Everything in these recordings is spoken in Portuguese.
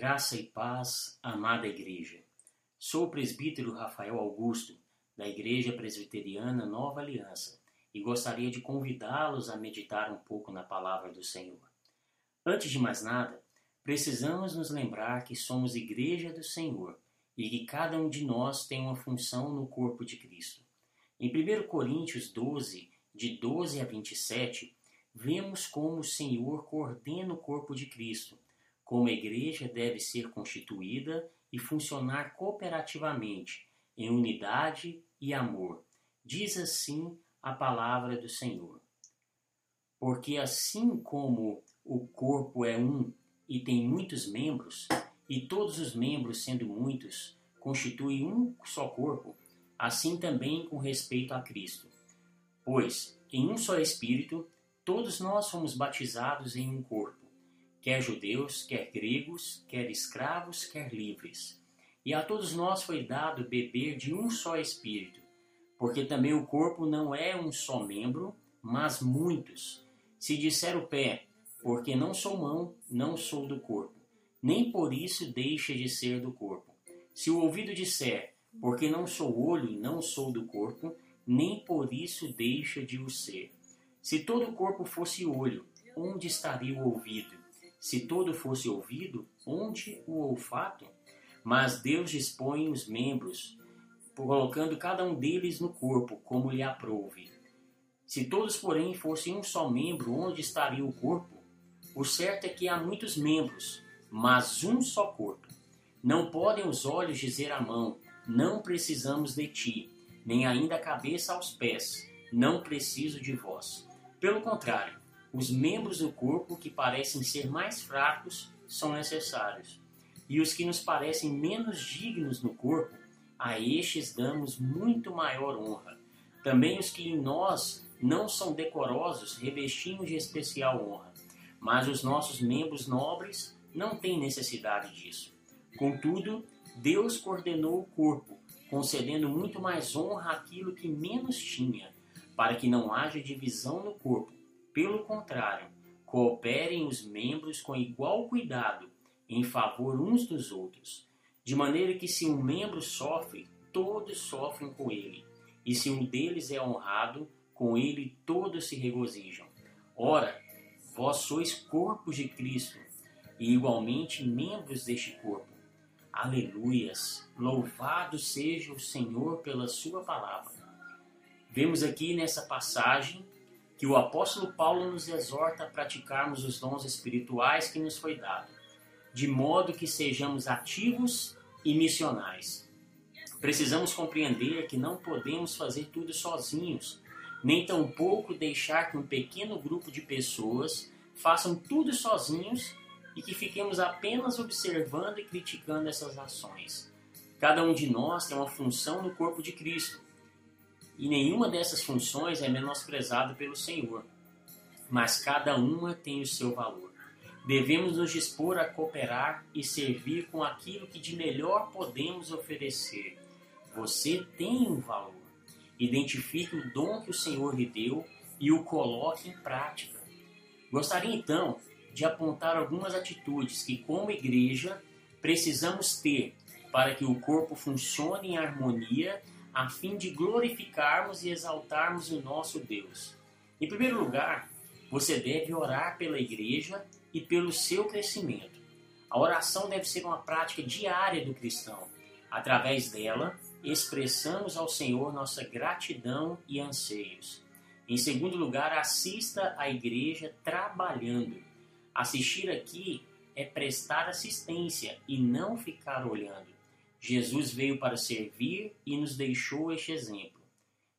Graça e paz, amada Igreja. Sou o presbítero Rafael Augusto, da Igreja Presbiteriana Nova Aliança, e gostaria de convidá-los a meditar um pouco na palavra do Senhor. Antes de mais nada, precisamos nos lembrar que somos Igreja do Senhor e que cada um de nós tem uma função no corpo de Cristo. Em 1 Coríntios 12, de 12 a 27, vemos como o Senhor coordena o corpo de Cristo como a igreja deve ser constituída e funcionar cooperativamente, em unidade e amor. Diz assim a palavra do Senhor. Porque assim como o corpo é um e tem muitos membros, e todos os membros, sendo muitos, constituem um só corpo, assim também com respeito a Cristo. Pois, em um só Espírito, todos nós fomos batizados em um corpo quer judeus, quer gregos, quer escravos, quer livres. E a todos nós foi dado beber de um só Espírito, porque também o corpo não é um só membro, mas muitos. Se disser o pé, porque não sou mão, não sou do corpo, nem por isso deixa de ser do corpo. Se o ouvido disser, porque não sou olho, não sou do corpo, nem por isso deixa de o ser. Se todo o corpo fosse olho, onde estaria o ouvido? Se todo fosse ouvido, onde o olfato? Mas Deus dispõe os membros, colocando cada um deles no corpo, como lhe aprouve. Se todos, porém, fossem um só membro, onde estaria o corpo? O certo é que há muitos membros, mas um só corpo. Não podem os olhos dizer à mão: Não precisamos de ti, nem ainda a cabeça aos pés: Não preciso de vós. Pelo contrário, os membros do corpo que parecem ser mais fracos são necessários, e os que nos parecem menos dignos no corpo, a estes damos muito maior honra. Também os que em nós não são decorosos revestimos de especial honra, mas os nossos membros nobres não têm necessidade disso. Contudo, Deus coordenou o corpo, concedendo muito mais honra àquilo que menos tinha, para que não haja divisão no corpo pelo contrário, cooperem os membros com igual cuidado em favor uns dos outros, de maneira que se um membro sofre, todos sofrem com ele, e se um deles é honrado, com ele todos se regozijam. Ora, vós sois corpos de Cristo e igualmente membros deste corpo. Aleluias! Louvado seja o Senhor pela sua palavra. Vemos aqui nessa passagem que o apóstolo Paulo nos exorta a praticarmos os dons espirituais que nos foi dado, de modo que sejamos ativos e missionais. Precisamos compreender que não podemos fazer tudo sozinhos, nem tampouco deixar que um pequeno grupo de pessoas façam tudo sozinhos e que fiquemos apenas observando e criticando essas ações. Cada um de nós tem uma função no corpo de Cristo e nenhuma dessas funções é menosprezada pelo Senhor, mas cada uma tem o seu valor. Devemos nos dispor a cooperar e servir com aquilo que de melhor podemos oferecer. Você tem um valor. Identifique o dom que o Senhor lhe deu e o coloque em prática. Gostaria então de apontar algumas atitudes que, como igreja, precisamos ter para que o corpo funcione em harmonia a fim de glorificarmos e exaltarmos o nosso Deus. Em primeiro lugar, você deve orar pela igreja e pelo seu crescimento. A oração deve ser uma prática diária do cristão. Através dela, expressamos ao Senhor nossa gratidão e anseios. Em segundo lugar, assista à igreja trabalhando. Assistir aqui é prestar assistência e não ficar olhando. Jesus veio para servir e nos deixou este exemplo.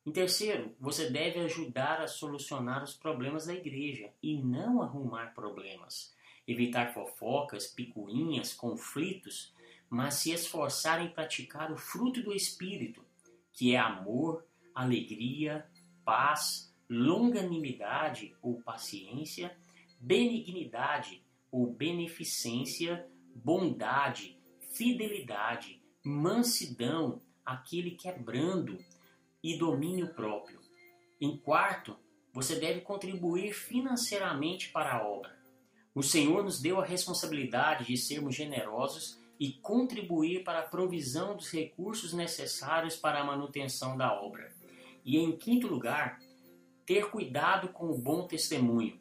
Em terceiro, você deve ajudar a solucionar os problemas da igreja e não arrumar problemas. Evitar fofocas, picuinhas, conflitos, mas se esforçar em praticar o fruto do Espírito, que é amor, alegria, paz, longanimidade ou paciência, benignidade ou beneficência, bondade, fidelidade, mansidão, aquele que é brando e domínio próprio. Em quarto, você deve contribuir financeiramente para a obra. O Senhor nos deu a responsabilidade de sermos generosos e contribuir para a provisão dos recursos necessários para a manutenção da obra. E em quinto lugar, ter cuidado com o bom testemunho.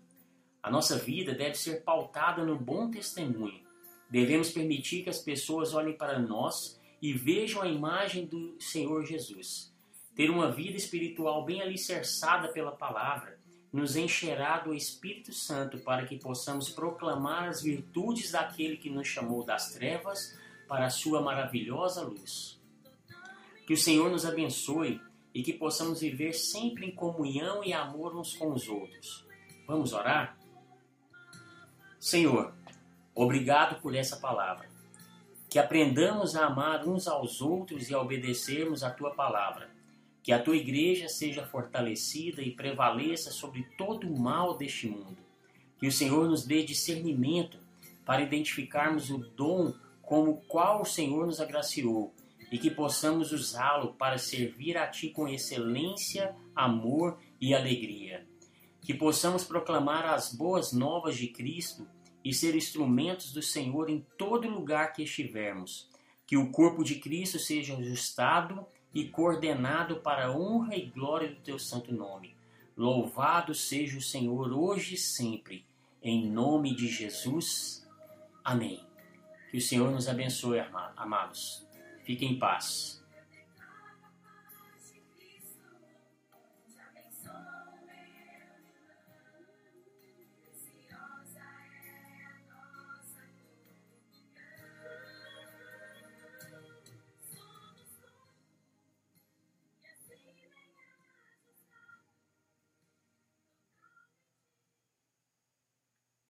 A nossa vida deve ser pautada no bom testemunho. Devemos permitir que as pessoas olhem para nós e vejam a imagem do Senhor Jesus. Ter uma vida espiritual bem alicerçada pela palavra nos encherá do Espírito Santo para que possamos proclamar as virtudes daquele que nos chamou das trevas para a sua maravilhosa luz. Que o Senhor nos abençoe e que possamos viver sempre em comunhão e amor uns com os outros. Vamos orar? Senhor, obrigado por essa palavra. Que aprendamos a amar uns aos outros e a obedecermos a tua palavra. Que a tua igreja seja fortalecida e prevaleça sobre todo o mal deste mundo. Que o Senhor nos dê discernimento para identificarmos o dom como qual o Senhor nos agraciou e que possamos usá-lo para servir a Ti com excelência, amor e alegria. Que possamos proclamar as boas novas de Cristo e ser instrumentos do Senhor em todo lugar que estivermos. Que o corpo de Cristo seja ajustado e coordenado para a honra e glória do Teu santo nome. Louvado seja o Senhor hoje e sempre. Em nome de Jesus. Amém. Que o Senhor nos abençoe, amados. Fique em paz.